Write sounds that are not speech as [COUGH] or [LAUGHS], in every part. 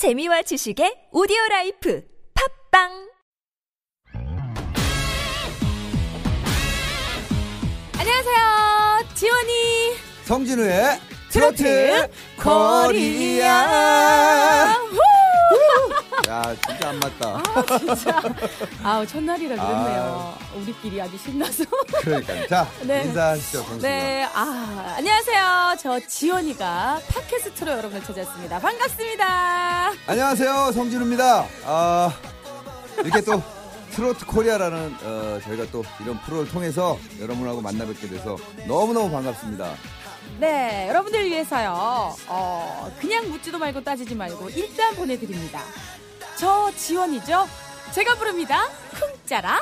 재미와 지식의 오디오 life 팟빵 안녕하세요. 지원이 성진우의 트로트 코리아. 코리아. 야, 진짜 안 맞다. 아, 진짜. 아우, 첫날이라 그랬네요. 아. 우리끼리 아주 신나서. 그러니까. 자, 네. 인사하시죠, 정수 네, 아, 안녕하세요. 저 지원이가 팟캐스트로 여러분을 찾았습니다. 반갑습니다. 안녕하세요, 성진우입니다. 아, 이렇게 또 트로트 코리아라는 어, 저희가 또 이런 프로를 통해서 여러분하고 만나 뵙게 돼서 너무너무 반갑습니다. 네, 여러분들 위해서요. 어, 그냥 묻지도 말고 따지지 말고 일단 보내드립니다. 저 지원이죠? 제가 부릅니다. 쿵짜라.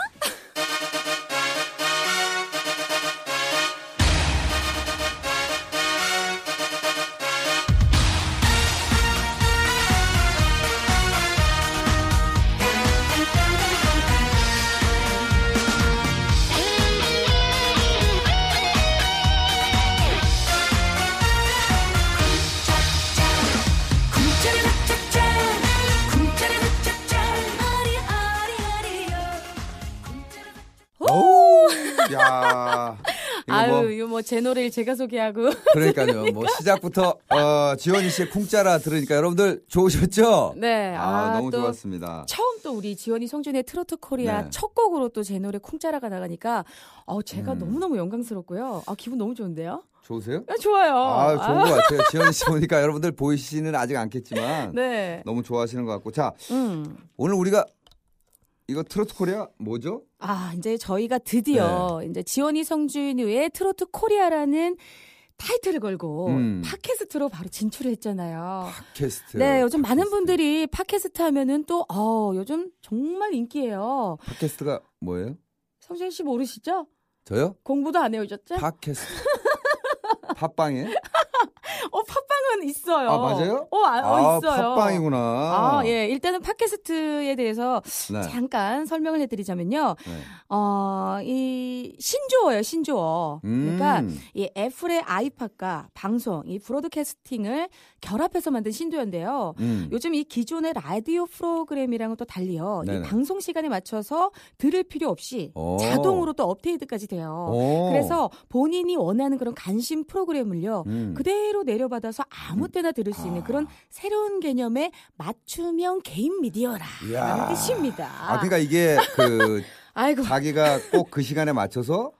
제 노래를 제가 소개하고. [LAUGHS] 그러니까요. 뭐 시작부터 어, 지원이 씨의 쿵짜라 들으니까 여러분들 좋으셨죠? 네, 아, 아, 너무 또 좋았습니다. 처음 또 우리 지원이 성진우의 트로트 코리아 네. 첫 곡으로 또 제 노래 쿵짜라가 나가니까 어 제가 음. 너무너무 영광스럽고요. 아 기분 너무 좋은데요? 좋으세요? 아, 좋아요. 아, 좋은 아, 것 같아요. 지원이 씨 [LAUGHS] 보니까 여러분들 보이시는 아직 않겠지만 네. 너무 좋아하시는 것 같고. 자, 음. 오늘 우리가 이거 트로트 코리아 뭐죠? 아, 이제 저희가 드디어 네. 이제 지원이 성진우의 트로트 코리아라는 타이틀을 걸고 음. 팟캐스트로 바로 진출을 했잖아요. 팟캐스트. 네, 요즘 많은 팟캐스트. 분들이 팟캐스트 하면은 또, 어, 요즘 정말 인기예요. 팟캐스트가 뭐예요? 성진우 씨 모르시죠? 저요? 공부도 안 해오셨죠? 팟캐스트. 팟빵에? [LAUGHS] [LAUGHS] 어, 팟빵은 있어요. 아, 맞아요? 어, 아, 어, 아, 있어요. 팟빵이구나. 아, 예. 일단은 팟캐스트에 대해서 네. 잠깐 설명을 해드리자면요. 네. 어, 이 신조어예요, 신조어. 그러니까 음. 이 애플의 아이팟과 방송, 이 브로드캐스팅을 결합해서 만든 신조어인데요. 음. 요즘 이 기존의 라디오 프로그램이랑은 또 달리요. 이 네네. 방송 시간에 맞춰서 들을 필요 없이 오. 자동으로 또 업데이트까지 돼요. 오. 그래서 본인이 원하는 그런 관심 프로그램을요. 음. 그대로 내려받아서 아무 때나 들을 수 있는 아. 그런 새로운 개념의 맞춤형 개인 미디어라는 이야. 뜻입니다. 아, 그러니까 이게 그 [LAUGHS] 아이고 자기가 꼭 그 시간에 맞춰서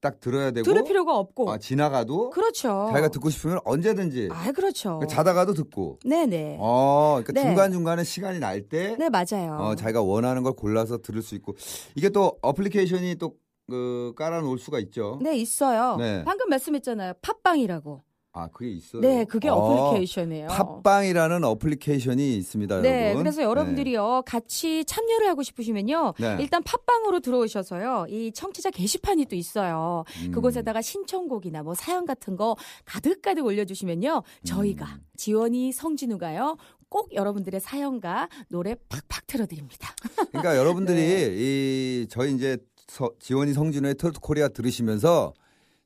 딱 들어야 되고 들을 필요가 없고 아, 지나가도 그렇죠. 자기가 듣고 싶으면 언제든지 아 그렇죠. 자다가도 듣고. 네네. 어, 그러니까 네. 중간 중간에 시간이 날 때 네 맞아요. 어, 자기가 원하는 걸 골라서 들을 수 있고 이게 또 어플리케이션이 또 그, 깔아놓을 수가 있죠. 네 있어요. 네. 방금 말씀했잖아요. 팟빵이라고. 아, 그게 있어요. 네 그게 어, 어플리케이션이에요. 팟빵이라는 어플리케이션이 있습니다, 네, 여러분. 그래서 여러분들이요 같이 참여를 하고 싶으시면요 네. 일단 팟빵으로 들어오셔서요 이 청취자 게시판이 또 있어요. 네. 음. 그곳에다가 신청곡이나 뭐 사연 같은 거 가득가득 올려 주시면요 저희가 음. 지원이 성진우가요 꼭 여러분들의 사연과 노래 팍팍 틀어드립니다. [LAUGHS] 그러니까 여러분들이 네. 이 저희 이제 서- 지원이 성진우의 트로트 코리아 들으시면서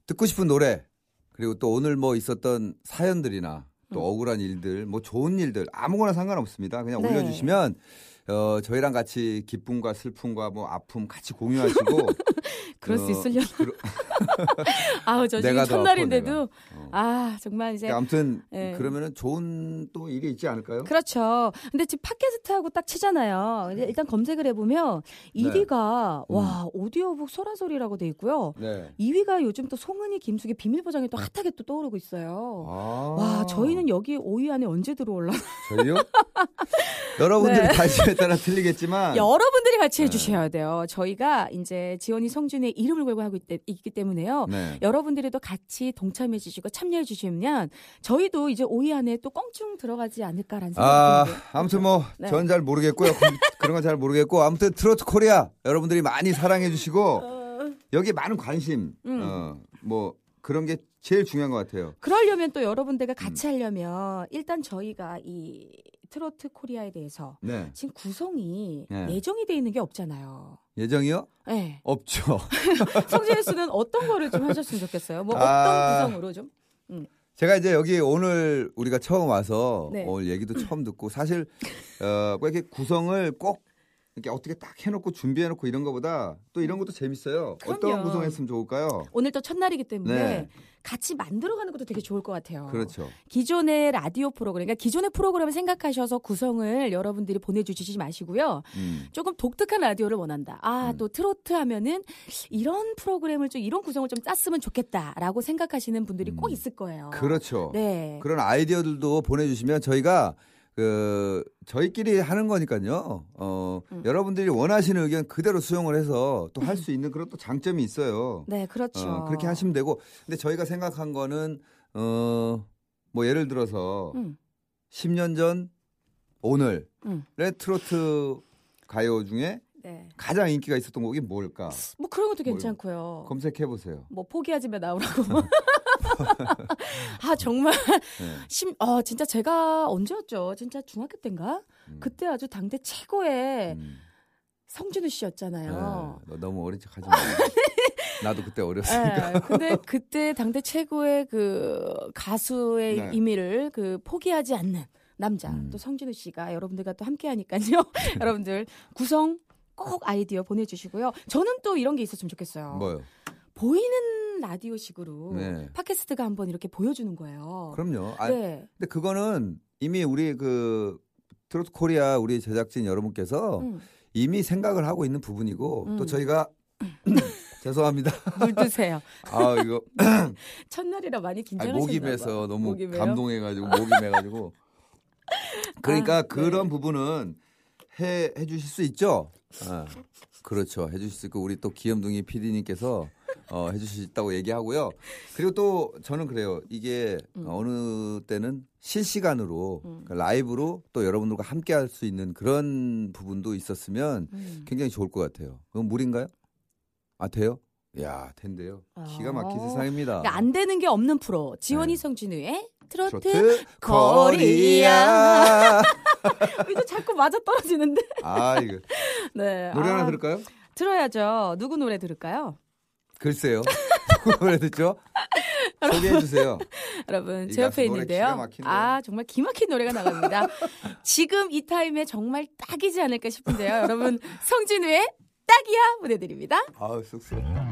듣고 싶은 노래 그리고 또 오늘 뭐 있었던 사연들이나 또 음. 억울한 일들 뭐 좋은 일들 아무거나 상관없습니다. 그냥 네. 올려주시면 어, 저희랑 같이 기쁨과 슬픔과 뭐 아픔 같이 공유하시고 [LAUGHS] 그럴 수 어, 있으려나? 그러- [LAUGHS] 아우 저 지금 첫날인데도. 어. 아 정말 이제 그러니까 아무튼 네. 그러면은 좋은 또 일이 있지 않을까요? 그렇죠. 근데 지금 팟캐스트하고 딱 치잖아요. 이제 일단 검색을 해보면 네. 1위가 음. 와 오디오북 소라소리라고 돼 있고요. 네. 2위가 요즘 또 송은이 김숙의 비밀 보장이 또 핫하게 또 떠오르고 있어요. 아. 와 저희는 여기 5위 안에 언제 들어올라? 저희요? [LAUGHS] 여러분들이 네. 관심에 따라 틀리겠지만 여러분들이 같이 네. 해주셔야 돼요. 저희가 이제 지원이 성준의 이름을 걸고 하고 있, 있기 때문에요. 네. 여러분들이도 같이 동참해 주시고 참여해 주시면 저희도 이제 5위 안에 또 껑충 들어가지 않을까라는 아, 생각이 드는데. 아무튼 뭐, 네. 전잘 모르겠고요. 그- [LAUGHS] 그런 건 잘 모르겠고, 아무튼 트로트 코리아 여러분들이 많이 사랑해 주시고, 여기에 많은 관심, 음. 어, 뭐, 그런 게 제일 중요한 것 같아요. 그러려면 또 여러분들과 음. 같이 하려면 일단 저희가 이 트로트 코리아에 대해서 네. 지금 구성이 네. 예정이 돼 있는 게 없잖아요. 예정이요? 네. 없죠. [LAUGHS] 성진혜 씨는 어떤 거를 좀 하셨으면 좋겠어요? 뭐 아. 어떤 구성으로 좀? 제가 이제 여기 오늘 우리가 처음 와서 네. 오늘 얘기도 처음 듣고 사실 어, 뭐 이렇게 구성을 꼭 이렇게 어떻게 딱 해놓고 준비해놓고 이런 거보다 또 이런 것도 재밌어요. 어떤 그럼요. 구성했으면 좋을까요? 오늘 또 첫날이기 때문에 네. 같이 만들어가는 것도 되게 좋을 것 같아요. 그렇죠. 기존의 라디오 프로그램, 그러니까 기존의 프로그램을 생각하셔서 구성을 여러분들이 보내주시지 마시고요. 음. 조금 독특한 라디오를 원한다. 아, 음. 또 트로트 하면은 이런 프로그램을 좀, 이런 구성을 좀 짰으면 좋겠다라고 생각하시는 분들이 꼭 음. 있을 거예요. 그렇죠. 네. 그런 아이디어들도 보내주시면 저희가 그 저희끼리 하는 거니까요. 어 음. 여러분들이 원하시는 의견 그대로 수용을 해서 또 할 수 있는 그런 또 장점이 있어요. 네, 그렇죠. 어, 그렇게 하시면 되고. 근데 저희가 생각한 거는 어뭐 예를 들어서 음, 10년 전 오늘의 음. 트로트 가요 중에 네. 가장 인기가 있었던 곡이 뭘까? 뭐 그런 것도 뭘 괜찮고요. 검색해 보세요. 뭐 포기하지 마 나오라고. [LAUGHS] 아 정말 네. 심, 어 진짜 제가 언제였죠? 진짜 중학교 때인가? 음. 그때 아주 당대 최고의 음. 성진우 씨였잖아요. 네, 너 너무 어린 척하지 [LAUGHS] 마. 나도 그때 어렸으니까. 네, 근데 그때 당대 최고의 그 가수의 네. 임의를 그 포기하지 않는 남자 음. 또 성진우 씨가 여러분들과 또 함께 하니까요. [LAUGHS] 여러분들 구성 꼭 아이디어 보내주시고요. 저는 또 이런 게 있었으면 좋겠어요. 뭐요? 보이는 라디오식으로 네. 팟캐스트가 한번 이렇게 보여주는 거예요. 그럼요. 아, 네. 근데 그거는 이미 우리 그 트로트 코리아 우리 제작진 여러분께서 음, 이미 생각을 하고 있는 부분이고 음. 또 저희가 [COUGHS] 죄송합니다. 물 드세요. [LAUGHS] 아 이거 [COUGHS] 첫날이라 많이 긴장하셨나 목이 봐. 메서 너무 목이? 감동해가지고 목이 메가지고 [LAUGHS] 그러니까 아, 네. 그런 부분은 해 해주실 수 있죠. 아, 그렇죠. 해주실 수 있고 우리 또 기염둥이 PD님께서 어, 있다고 얘기하고요. 그리고 또 저는 그래요. 이게 음. 어느 때는 실시간으로 음. 그러니까 라이브로 또 여러분들과 함께 할 수 있는 그런 부분도 있었으면 음. 굉장히 좋을 것 같아요. 그건 무리인가요? 아 돼요? 야 된대요. 기가 막힌 아. 세상입니다. 그러니까 안 되는 게 없는 프로 지원이 네. 성진우의 트로트, 트로트 코리아. 코리아. [LAUGHS] 이거 자꾸 맞아 떨어지는데. 아 이거 네. 노래 하나 아, 들을까요? 들어야죠. 누구 노래 들을까요? 글쎄요. 노래 듣죠? 소개해 주세요. 여러분 이제 옆에 있는데요. 아 정말 기막힌 노래가 나갑니다. [LAUGHS] 지금 이 타임에 정말 딱이지 않을까 싶은데요. 여러분 성진우의 딱이야 보내드립니다. 아우 쑥스러워.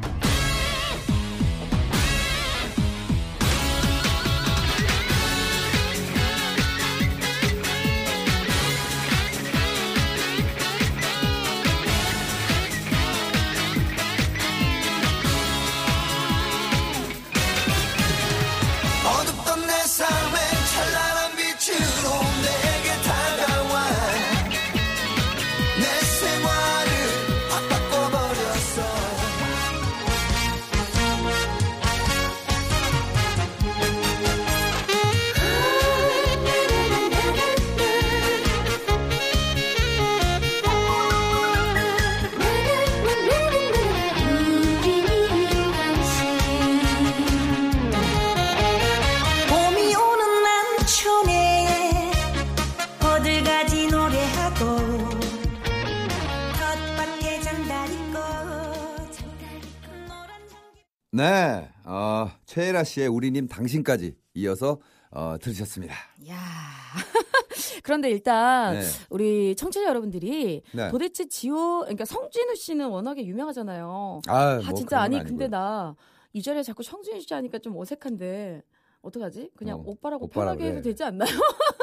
최애라 씨의 우리님 당신까지 이어서 어, 들으셨습니다. 야 [LAUGHS] 그런데 일단 네. 우리 청취자 여러분들이 네. 도대체 지호 그러니까 성진우 씨는 워낙에 유명하잖아요. 아, 아 뭐 진짜 아니 건 근데. 나 이 자리에 자꾸 성진우 씨 하니까 좀 어색한데 어떡하지? 그냥 어, 오빠라고 오빠라 편하게 해도 그래. 되지 않나요?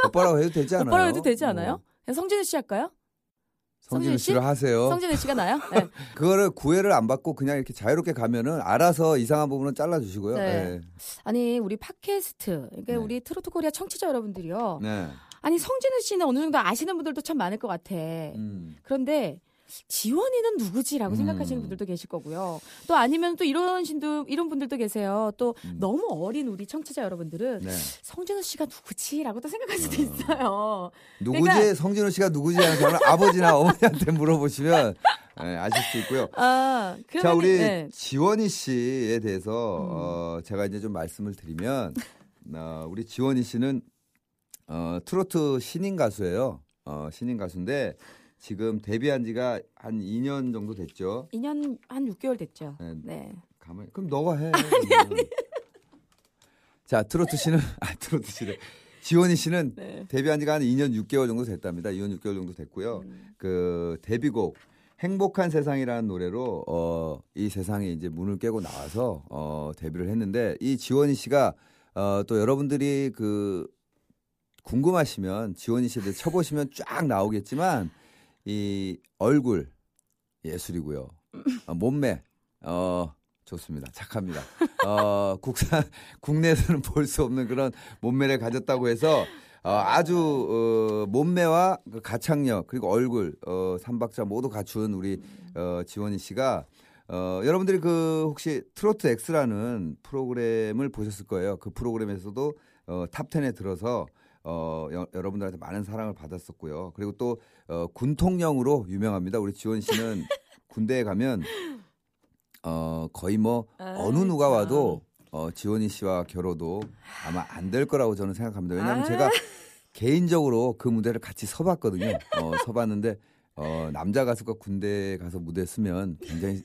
오빠라고 해도 되지 않아요? [LAUGHS] 오빠라고 해도 되지 않아요? 어, 그냥 성진우 씨 할까요? 성진우 씨? 씨로 하세요. 성진우 씨가 나요? [LAUGHS] 네. 그거를 구애를 안 받고 그냥 이렇게 자유롭게 가면은 알아서 이상한 부분은 잘라 주시고요. 네. 네. 아니 우리 팟캐스트 그러니까 네. 우리 트로트 코리아 청취자 여러분들이요. 네. 아니 성진우 씨는 어느 정도 아시는 분들도 참 많을 것 같아. 음. 그런데 지원이는 누구지라고 음. 생각하시는 분들도 계실 거고요. 또 아니면 또 이런 신도 이런 분들도 계세요. 또 음. 너무 어린 우리 청취자 여러분들은 네. 성진우 씨가 누구지라고 또 생각할 수도 있어요. 누구지? 그러니까- 성진우 씨가 누구지? 하는 저는 아버지나 어머니한테 물어보시면 네, 아실 수 있고요. 아, 그러면 자, 우리 네. 지원이 씨에 대해서 음. 어, 제가 이제 좀 말씀을 드리면 어, 우리 지원이 씨는 어, 트로트 신인 가수예요. 어, 신인 가수인데 지금 데뷔한 지가 한 2년 정도 됐죠. 2년 한 6개월 됐죠. 네. 네. 가만히 그럼 너가 해. 아니 아니. 자 트로트 씨는 [LAUGHS] 아 트로트 씨래. 지원이 씨는 네. 데뷔한 지가 한 2년 6개월 정도 됐답니다. 2년 6개월 정도 됐고요. 음. 그 데뷔곡 행복한 세상이라는 노래로 어, 이 세상에 이제 문을 깨고 나와서 어, 데뷔를 했는데 이 지원이 씨가 어, 또 여러분들이 그 궁금하시면 지원이 씨를 쳐보시면 쫙 나오겠지만 이 얼굴 예술이고요. 어, 몸매 어 좋습니다. 착합니다. 어 [LAUGHS] 국산 국내에서는 볼 수 없는 그런 몸매를 가졌다고 해서 어, 아주 어, 몸매와 그 가창력 그리고 얼굴 어, 삼박자 모두 갖춘 우리 어, 지원이 씨가 어, 여러분들이 그 혹시 트로트 X라는 프로그램을 보셨을 거예요. 그 프로그램에서도 어, 탑 10에 들어서 어, 여, 여러분들한테 많은 사랑을 받았었고요. 그리고 또 어, 군통령으로 유명합니다. 우리 지원 씨는 [LAUGHS] 군대에 가면 어, 거의 뭐 아이, 어느 누가 참. 와도 어, 지원이 씨와 결혼도 아마 안 될 거라고 저는 생각합니다. 왜냐하면 아. 제가 개인적으로 그 무대를 같이 서봤거든요. 어, 서봤는데 어, 남자 가수가 군대 가서 무대 쓰면 굉장히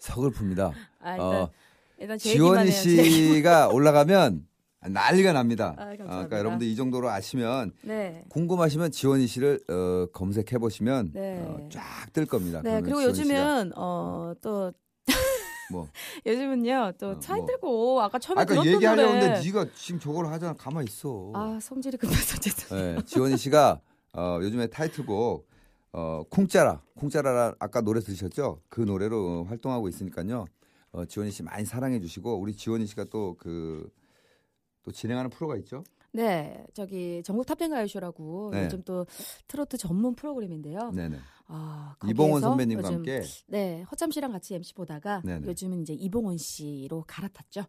서글픕니다. 아, 일단, 어, 일단 지원이. 씨가 올라가면 난리가 납니다. 아, 감사합니다. 어, 그러니까 여러분들 이 정도로 아시면 네. 궁금하시면 지원이 씨를 어, 검색해 보시면 네. 어, 쫙뜰 겁니다. 네, 그리고 요즘은 어, 또 뭐 [LAUGHS] 요즘은요 또 어, 차 뭐. 힘들고 아까 처음에 아까 들었던 노래 했는데 네가 지금 저걸 하잖아. 가만 히 있어. 아 성질이 급해서 [LAUGHS] 죄송해요. 네, 지원이 씨가 어, 요즘에 타이틀곡 어, 쿵짜라, 쿵짜라라 아까 노래 들으셨죠? 그 노래로 어, 활동하고 있으니까요. 어, 지원이 씨 많이 사랑해 주시고 우리 지원이 씨가 또그 또 진행하는 프로가 있죠? 네, 저기 전국 탑텐 가요쇼라고 네. 요즘 또 트로트 전문 프로그램인데요. 네네. 아, 이봉원 선배님과 요즘 함께 네, 허참 씨랑 같이 MC 보다가 네네. 요즘은 이제 이봉원 씨로 갈아탔죠.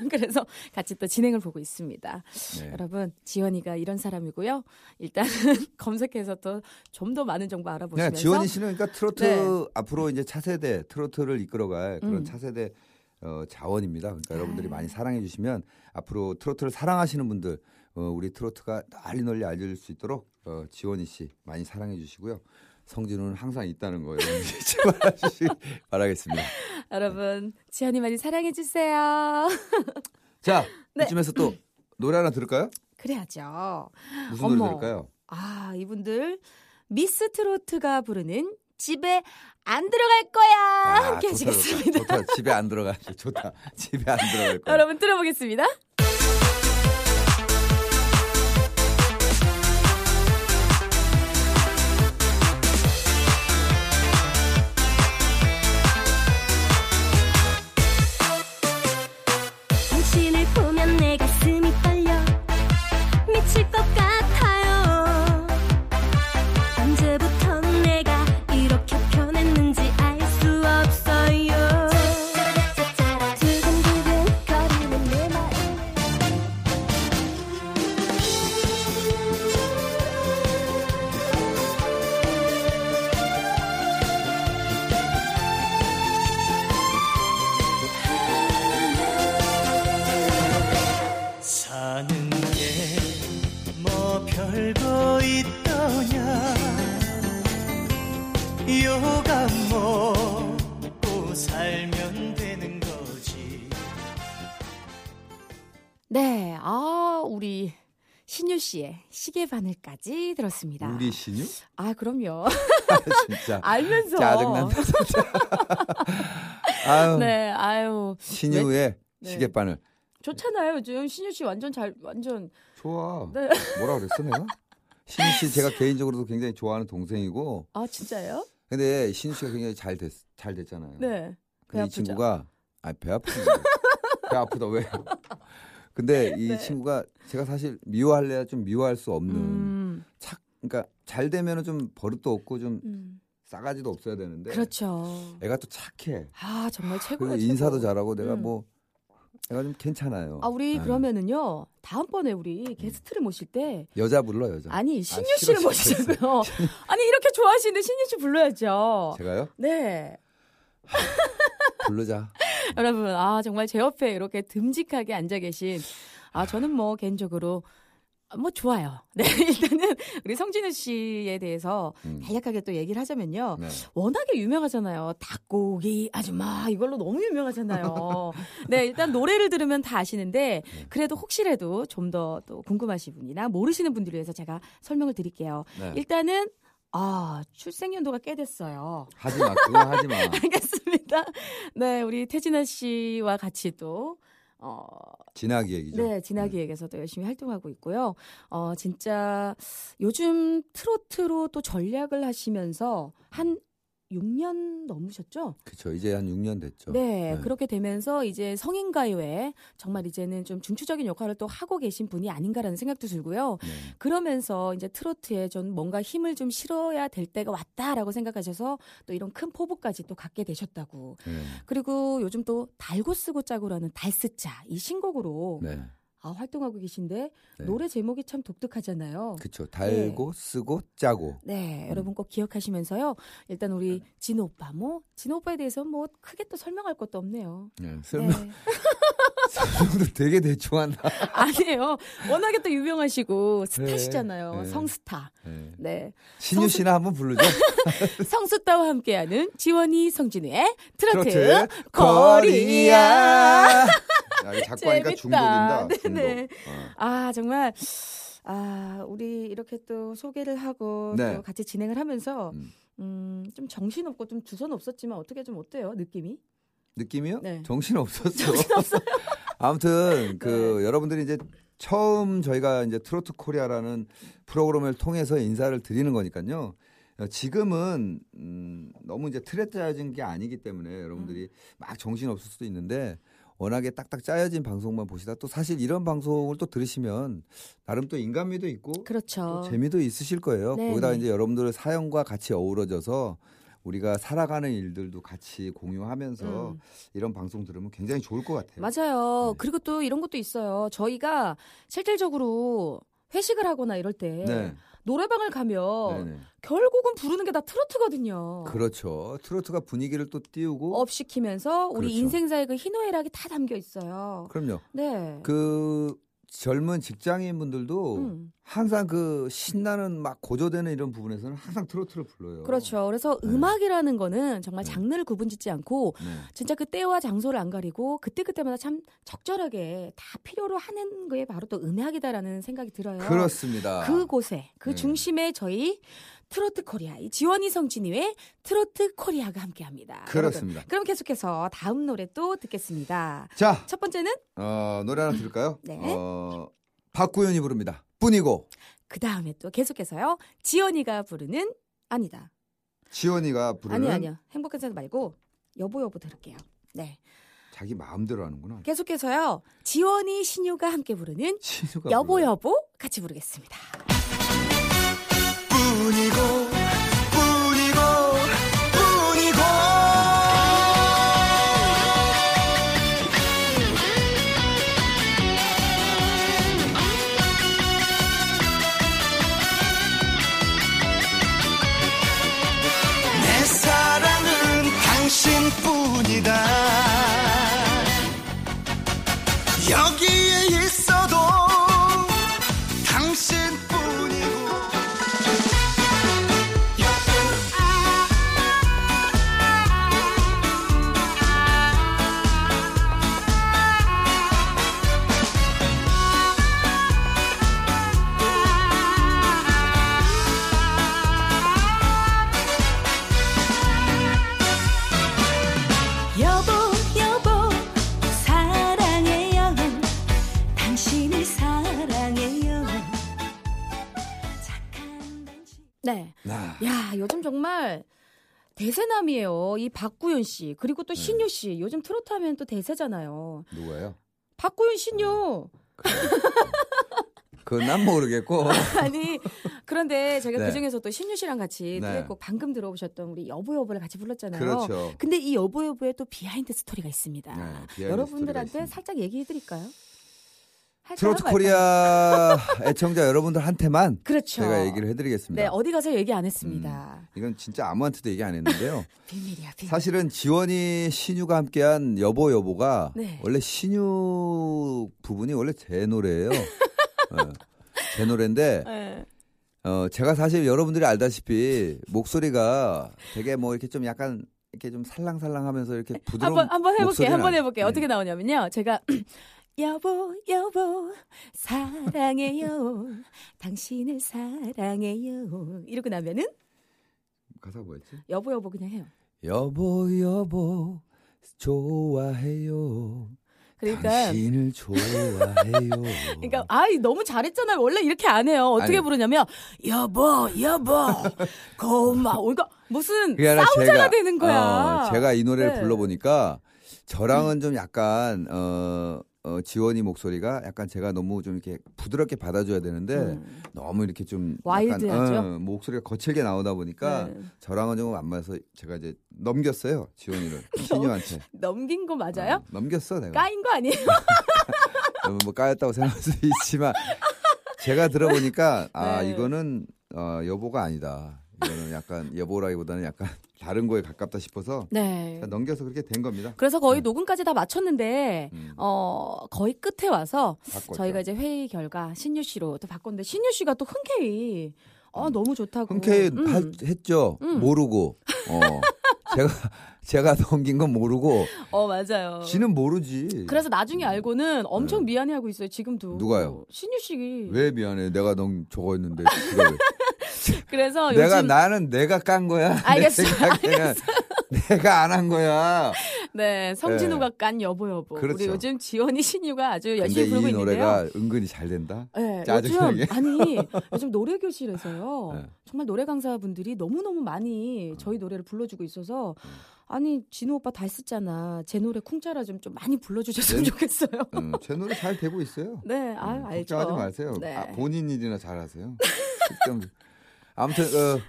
음. [LAUGHS] 그래서 같이 또 진행을 보고 있습니다. 네. 여러분, 지원이가 이런 사람이고요. 일단은 [LAUGHS] 검색해서 또 좀 더 많은 정보 네, 알아보시면서 지원이 씨는 그러니까 트로트 네. 앞으로 이제 차세대 트로트를 이끌어갈 그런 음. 차세대 어, 자원입니다. 그러니까 여러분들이 아. 많이 사랑해 주시면 앞으로 트로트를 사랑하시는 분들 어, 우리 트로트가 널리 널리 알려질 수 있도록 어, 지원이 씨 많이 사랑해 주시고요. 성진우는 항상 있다는 거 [LAUGHS] [LAUGHS] 여러분 잊지 말아주시기 바라겠습니다. 여러분, 지원이 많이 사랑해 주세요. [LAUGHS] 자 네. 이쯤에서 또 노래 하나 들을까요? 그래야죠. 무슨 어머. 노래 들을까요? 아, 이분들 미스 트로트가 부르는 집에 안 들어갈 거야. 함께 아, 좋다, 하시겠습니다. 좋다, 좋다. 집에 안 들어가. 좋다. 집에 안 들어갈 거야. [LAUGHS] 여러분 들어보겠습니다. 씨의 시계 바늘까지 들었습니다. 우리 신유? 아 그럼요. [LAUGHS] 진짜. [LAUGHS] 알면서 짜증난다. 진짜. [LAUGHS] 아유. 네, 아유 신유의 네. 시계 바늘. 좋잖아요. 요즘 신유 씨 완전 잘 완전 좋아. 네. 뭐라 그랬어 내가? 신유 씨 제가 개인적으로도 굉장히 좋아하는 동생이고 아 진짜요? 근데 신유 씨가 굉장히 잘, 됐, 잘 됐잖아요. 네. 배 근데 이 아프죠? 친구가 아, 배 아프다. 배 아프다 왜? 근데 [LAUGHS] 이 네. 친구가 제가 사실 미워할래야 좀 미워할 수 없는 음, 착 그러니까 잘 되면은 좀 버릇도 없고 좀 음. 싸가지도 없어야 되는데 그렇죠. 애가 또 착해. 아 정말 최고예요. 인사도 최고. 잘하고 내가 음. 뭐 애가 좀 괜찮아요. 아 우리 네. 그러면은요 다음번에 우리 게스트를 모실 때 여자 불러 여자. 아니 신유 싫어, 씨를 모시자고요. [LAUGHS] 아니 이렇게 좋아하시는데 신유 씨 불러야죠. 제가요? 네. 부르자. [LAUGHS] 여러분, 아, 정말 제 옆에 이렇게 듬직하게 앉아 계신, 아, 저는 뭐, 개인적으로, 뭐 좋아요. [LAUGHS] 네, 일단은 우리 성진우 씨에 대해서 음. 간략하게 또 얘기를 하자면요. 네. 워낙에 유명하잖아요. 닭고기 아줌마 이걸로 너무 유명하잖아요. [LAUGHS] 네, 일단 노래를 들으면 다 아시는데 그래도 혹시라도 좀 더 또 궁금하신 분이나 모르시는 분들을 위해서 제가 설명을 드릴게요. 네. 일단은 아 출생 연도가 꽤 됐어요. 하지 마. 그거 하지 마. [LAUGHS] 알겠습니다. 네, 우리 태진아 씨와 같이 또 어, 진학이 얘기죠. 음. 네, 진화기획에서도 열심히 활동하고 있고요. 어, 진짜 요즘 트로트로 또 전략을 하시면서 한 6년 넘으셨죠? 그렇죠. 이제 한 6년 됐죠. 네, 네. 그렇게 되면서 이제 성인 가요에 정말 이제는 좀 중추적인 역할을 또 하고 계신 분이 아닌가라는 생각도 들고요. 네. 그러면서 이제 트로트에 좀 뭔가 힘을 좀 실어야 될 때가 왔다라고 생각하셔서 또 이런 큰 포부까지 또 갖게 되셨다고. 네. 그리고 요즘 또 달고 쓰고 짜고라는 달쓰자 이 신곡으로 네. 아, 활동하고 계신데 네. 노래 제목이 참 독특하잖아요. 그렇죠. 달고 쓰고 짜고. 네, 음. 여러분 꼭 기억하시면서요. 일단 우리 진호 오빠, 뭐 진호 오빠에 대해서 뭐 크게 또 설명할 것도 없네요. 네. 네. 설명 [LAUGHS] 설명도 되게 대충 한다. [LAUGHS] 아니에요. 워낙에 또 유명하시고 스타시잖아요. 네. 성스타. 네. 네, 신유 씨나 한번 부르죠. [LAUGHS] 성수따와 함께하는 지원이 성진우의 트로트, 트로트 거리야. 야, 자꾸 하니까. 중독인다. [LAUGHS] 중독. 어. 아 정말 아 우리 이렇게 또 소개를 하고 네. 또 같이 진행을 하면서 음. 음, 좀 정신 없고 좀 주선 없었지만 어떻게 좀 어때요 느낌이? 느낌이요? 네. 정신 없었어. [LAUGHS] 아무튼 그 여러분들이 이제 처음 저희가 이제 트로트 코리아라는 프로그램을 통해서 인사를 드리는 거니까요. 어, 지금은 음, 너무 이제 틀에 짜여진 게 아니기 때문에 여러분들이 막 정신 없을 수도 있는데 워낙에 딱딱 짜여진 방송만 보시다 또 사실 이런 방송을 또 들으시면 나름 또 인간미도 있고 그렇죠. 또 재미도 있으실 거예요. 네, 거기다 네. 이제 여러분들의 사연과 같이 어우러져서 우리가 살아가는 일들도 같이 공유하면서 음. 이런 방송 들으면 굉장히 좋을 것 같아요. 맞아요. 네. 그리고 또 이런 것도 있어요. 저희가 실질적으로 회식을 하거나 이럴 때 네. 노래방을 가면 네네. 결국은 부르는 게 다 트로트거든요. 그렇죠. 트로트가 분위기를 또 띄우고 업 시키면서 우리 그렇죠. 인생사의 그 희노애락이 다 담겨 있어요. 그럼요. 네. 그 젊은 직장인 분들도 음. 항상 그 신나는 막 고조되는 이런 부분에서는 항상 트로트를 불러요. 그렇죠. 그래서 네. 음악이라는 거는 정말 네. 장르를 구분짓지 않고 네. 진짜 그 때와 장소를 안 가리고 그때 그때마다 참 적절하게 다 필요로 하는 거에 바로 또 음악이다라는 생각이 들어요. 그렇습니다. 그곳에 그 네. 중심에 저희 트로트 코리아 이 지원이 성진우의 트로트 코리아가 함께합니다. 그렇습니다. 여러분, 그럼 계속해서 다음 노래 또 듣겠습니다. 자, 첫 번째는 어, 노래 하나 들을까요? 네. 어, 박구윤이 부릅니다. 뿐이고 그 다음에 또 계속해서요 지원이가 부르는 아니다. 지원이가 부르는 아니 아니요 행복한 사람 말고 여보 여보 들을게요. 네. 자기 마음대로 하는구나. 계속해서요 지원이 신유가 함께 부르는 신우가 여보 불러요. 여보 같이 부르겠습니다. 야 요즘 정말 대세남이에요. 이 박구윤 씨 그리고 네. 또 신유 씨 요즘 트로트 하면 또 대세잖아요. 누가요? 박구윤 신유 그건 난 모르겠고 [LAUGHS] 아니 그런데 제가 네. 그 중에서 또 신유 씨랑 같이 네. 듀엣곡 방금 들어보셨던 우리 여보 여보를 같이 불렀잖아요. 그렇죠. 근데 이 여보 여보에 또 비하인드 스토리가 있습니다. 네, 비하인드 여러분들한테 스토리가. 살짝 얘기해 드릴까요? 트로트 코리아 애청자 여러분들한테만 그렇죠. 제가 얘기를 해드리겠습니다. 네 어디 가서 얘기 안 했습니다. 이건 진짜 아무한테도 얘기 안 했는데요. [LAUGHS] 비밀이야 비밀. 사실은 지원이 신유가 함께한 여보 여보가 네. 원래 신유 부분이 원래 제 노래예요. 네. [LAUGHS] 제 노래인데 네. 어 제가 사실 여러분들이 알다시피 목소리가 되게 뭐 이렇게 좀 약간 이렇게 좀 살랑살랑하면서 이렇게 부드러운 한번 한번 해볼게요. 목소리는 한번 해볼게요. 네. 어떻게 나오냐면요. 제가 여보 여보 사랑해요. 당신을 사랑해요. 이러고 나면은 가사 뭐였지? 여보 여보 그냥 해요. 여보 여보 좋아해요. 그러니까 당신을 좋아해요. [LAUGHS] 그러니까 아이 너무 잘했잖아요. 원래 이렇게 안 해요. 어떻게 아니. 부르냐면 여보 여보 고마워. 그러니까 무슨 싸우자가 되는 거야. 어, 제가 이 노래를 네. 불러보니까 저랑은 좀 약간 어, 어, 지원이 목소리가 약간 제가 너무 좀 이렇게 부드럽게 받아줘야 되는데 음. 너무 이렇게 좀 와일드하죠? 어, 목소리가 거칠게 나오다 보니까 네. 저랑은 조금 안 맞아서 제가 이제 넘겼어요 지원이를 [LAUGHS] 신유한테 넘긴 거 맞아요? 어, 넘겼어 내가 까인 거 아니에요? 어, [LAUGHS] 뭐 까였다고 생각할 수 있지만 제가 들어보니까 [LAUGHS] 아 네. 이거는 어, 여보가 아니다 이거는 약간 여보라기보다는 약간 [LAUGHS] 다른 거에 가깝다 싶어서 네. 넘겨서 그렇게 된 겁니다. 그래서 거의 네. 녹음까지 다 마쳤는데 음, 어 거의 끝에 와서 바꿨죠. 저희가 이제 회의 결과 신유 씨로 또 바꿨는데 신유 씨가 또 흔쾌히 어 너무 좋다고. 흔쾌히 음. 할- 했죠. 음. 모르고. 어. [LAUGHS] 제가 제가 넘긴 건 모르고 어 맞아요. 지는 모르지. 그래서 나중에 알고는 엄청 미안해하고 있어요. 지금도. 누가요? 신유 씨. 왜 미안해? 내가 넘 저거 했는데 [LAUGHS] 그래서 내가 요즘 나는 내가 깐 거야. [LAUGHS] 알겠어, 내가 그냥 내가 안 한 거야. 네 성진우가 깐 여보 여보. 그렇죠. 우리 요즘 지원이 신유가 아주 열심히 부르고 이 있는데요. 노래가 은근히 잘 된다. 네, 짜증나게. 아니 [LAUGHS] 요즘 노래 교실에서요 네. 정말 노래 강사분들이 너무 너무 많이 저희 노래를 불러주고 있어서 아니 진우 오빠 다 쓰잖아 제 노래 쿵짜라 좀 좀 많이 불러주셨으면 네. 좋겠어요. 음, 제 노래 잘 되고 있어요. 네, 아 음, 알죠. 걱정하지 마세요. 네. 아, 본인 일이나 잘하세요. 아무튼 어,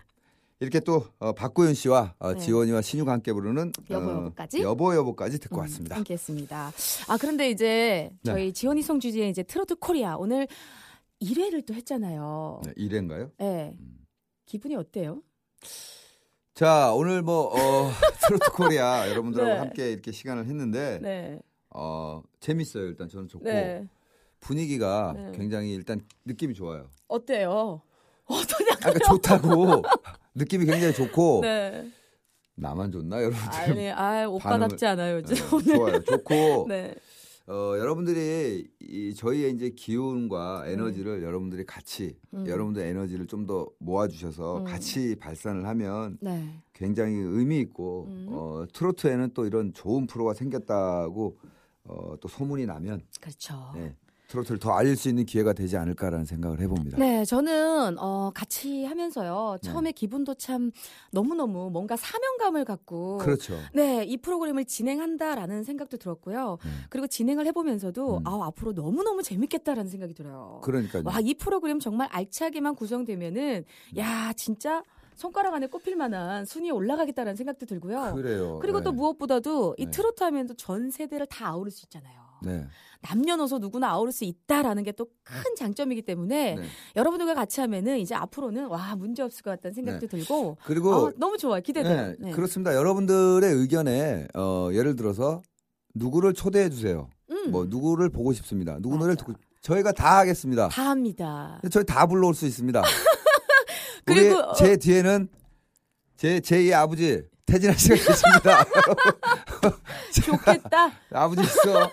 이렇게 또 어, 박구윤 씨와 어, 네. 지원이와 신유가 함께 부르는 여보, 어, 여보까지? 여보 여보까지 듣고 음, 왔습니다. 함께했습니다. 아 그런데 이제 네. 저희 지원이 성진우의 이제 트로트 코리아 오늘 1회를 또 했잖아요. 네, 1회인가요? 네. 기분이 어때요? 자 오늘 뭐 어, [LAUGHS] 트로트 코리아 여러분들하고 네. 함께 이렇게 시간을 했는데 네. 어, 재밌어요. 일단 저는 좋고 네. 분위기가 네. 굉장히 일단 느낌이 좋아요. 어때요? 어떠냐고요? 아, 그러니까 좋다고 [LAUGHS] 느낌이 굉장히 좋고 네. 나만 좋나 여러분들? 아니, 아 오빠답지 않아요 요즘 네, 오늘. 좋아요. 좋고 [LAUGHS] 네. 어, 여러분들이 이 저희의 이제 기운과 에너지를 여러분들이 같이 음. 여러분들의 에너지를 좀 더 모아 주셔서 음. 같이 발산을 하면 네. 굉장히 의미 있고 음. 어, 트로트에는 또 이런 좋은 프로가 생겼다고 어, 또 소문이 나면 그렇죠. 네, 트로트를 더 알릴 수 있는 기회가 되지 않을까라는 생각을 해봅니다. 네, 저는 어, 같이 하면서요. 네. 처음에 기분도 참 너무너무 뭔가 사명감을 갖고 그렇죠. 네, 이 프로그램을 진행한다라는 생각도 들었고요. 네. 그리고 진행을 해보면서도 음. 아 앞으로 너무너무 재밌겠다라는 생각이 들어요. 그러니까요. 와, 이 프로그램 정말 알차게만 구성되면은 야, 진짜 손가락 안에 꼽힐 만한 순위에 올라가겠다라는 생각도 들고요. 그래요. 그리고 네. 또 무엇보다도 이 네. 트로트 하면 또 전 세대를 다 아우를 수 있잖아요. 네. 남녀노소 누구나 아우를 수 있다라는 게 또 큰 장점이기 때문에 네. 여러분들과 같이 하면은 이제 앞으로는 와 문제 없을 것 같다는 생각도 들고 그리고 아, 너무 좋아요 기대돼요. 네, 그렇습니다. 여러분들의 의견에 어, 예를 들어서 누구를 초대해 주세요. 음, 뭐 누구를 보고 싶습니다. 누구 노래를. 듣고 저희가 다 하겠습니다. 다 합니다. 저희 다 불러올 수 있습니다. [LAUGHS] 그리고, 어, 제 뒤에는 제 제2의 아버지 태진아 씨가 계십니다. [LAUGHS] 좋겠다. [LAUGHS] 아버지 있어.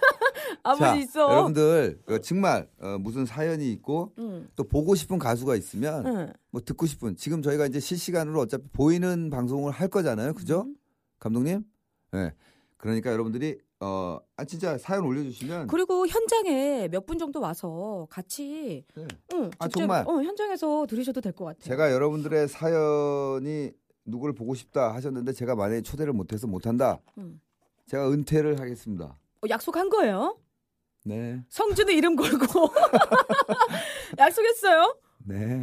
아버지 자, 있어. 여러분들 어, 정말 어, 무슨 사연이 있고 응, 또 보고 싶은 가수가 있으면 응. 뭐 듣고 싶은 지금 저희가 이제 실시간으로 어차피 보이는 방송을 할 거잖아요. 그죠? 음. 감독님? 네. 그러니까 여러분들이 어, 아 진짜 사연 올려 주시면 그리고 현장에 몇 분 정도 와서 같이 네. 응, 아, 직접, 정말? 어, 현장에서 들으셔도 될 것 같아요. 제가 여러분들의 사연이 누구를 보고 싶다 하셨는데 제가 만약에 초대를 못해서 못한다. 음. 제가 은퇴를 하겠습니다. 어, 약속한 거예요? 네, 성준의 이름 걸고 [LAUGHS] 약속했어요? 네.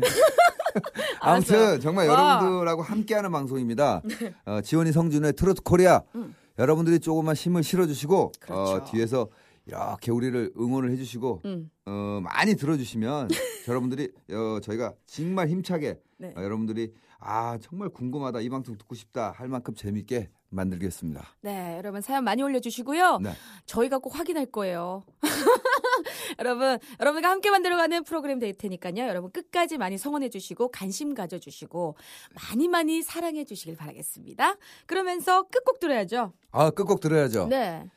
[LAUGHS] 아무튼 정말 와. 여러분들하고 함께하는 방송입니다. 어, 지원이 성준의 트로트 코리아. 음. 여러분들이 조금만 힘을 실어주시고 그렇죠. 어, 뒤에서 이렇게 우리를 응원을 해주시고 응. 어, 많이 들어주시면 [LAUGHS] 여러분들이 어, 저희가 정말 힘차게 네. 어, 여러분들이 아 정말 궁금하다 이 방송 듣고 싶다 할 만큼 재밌게 만들겠습니다. 네, 여러분 사연 많이 올려주시고요. 네. 저희가 꼭 확인할 거예요. [LAUGHS] 여러분, 여러분과 함께 만들어가는 프로그램 될 테니까요. 여러분 끝까지 많이 성원해 주시고 관심 가져 주시고 많이 많이 사랑해 주시길 바라겠습니다. 그러면서 끝곡 들어야죠. 아 끝곡 들어야죠. 네.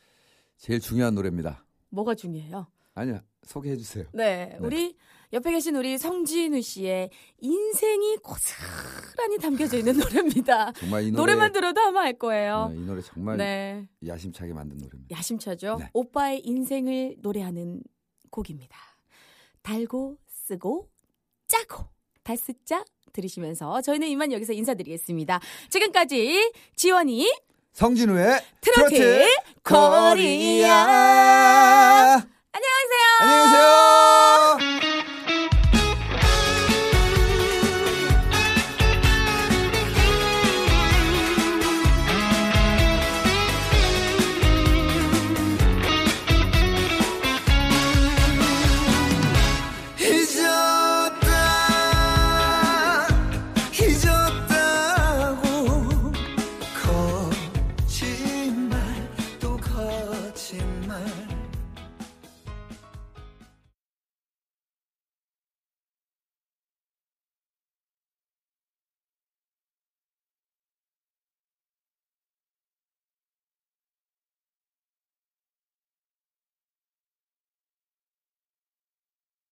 제일 중요한 노래입니다. 뭐가 중요해요? 아니요 소개해 주세요. 네. 우리 옆에 계신 우리 성진우 씨의 인생이 고스란히 담겨져 있는 노래입니다. [LAUGHS] 정말 이 노래 노래 만 들어도 아마 알 거예요. 네, 이 노래 정말 네. 야심차게 만든 노래입니다. 야심차죠. 네. 오빠의 인생을 노래하는 곡입니다. 달고 쓰고 짜고 달쓰짜 들으시면서 저희는 이만 여기서 인사드리겠습니다. 지금까지 지원이 성진우의 트로트, 트로트 코리아. 코리아.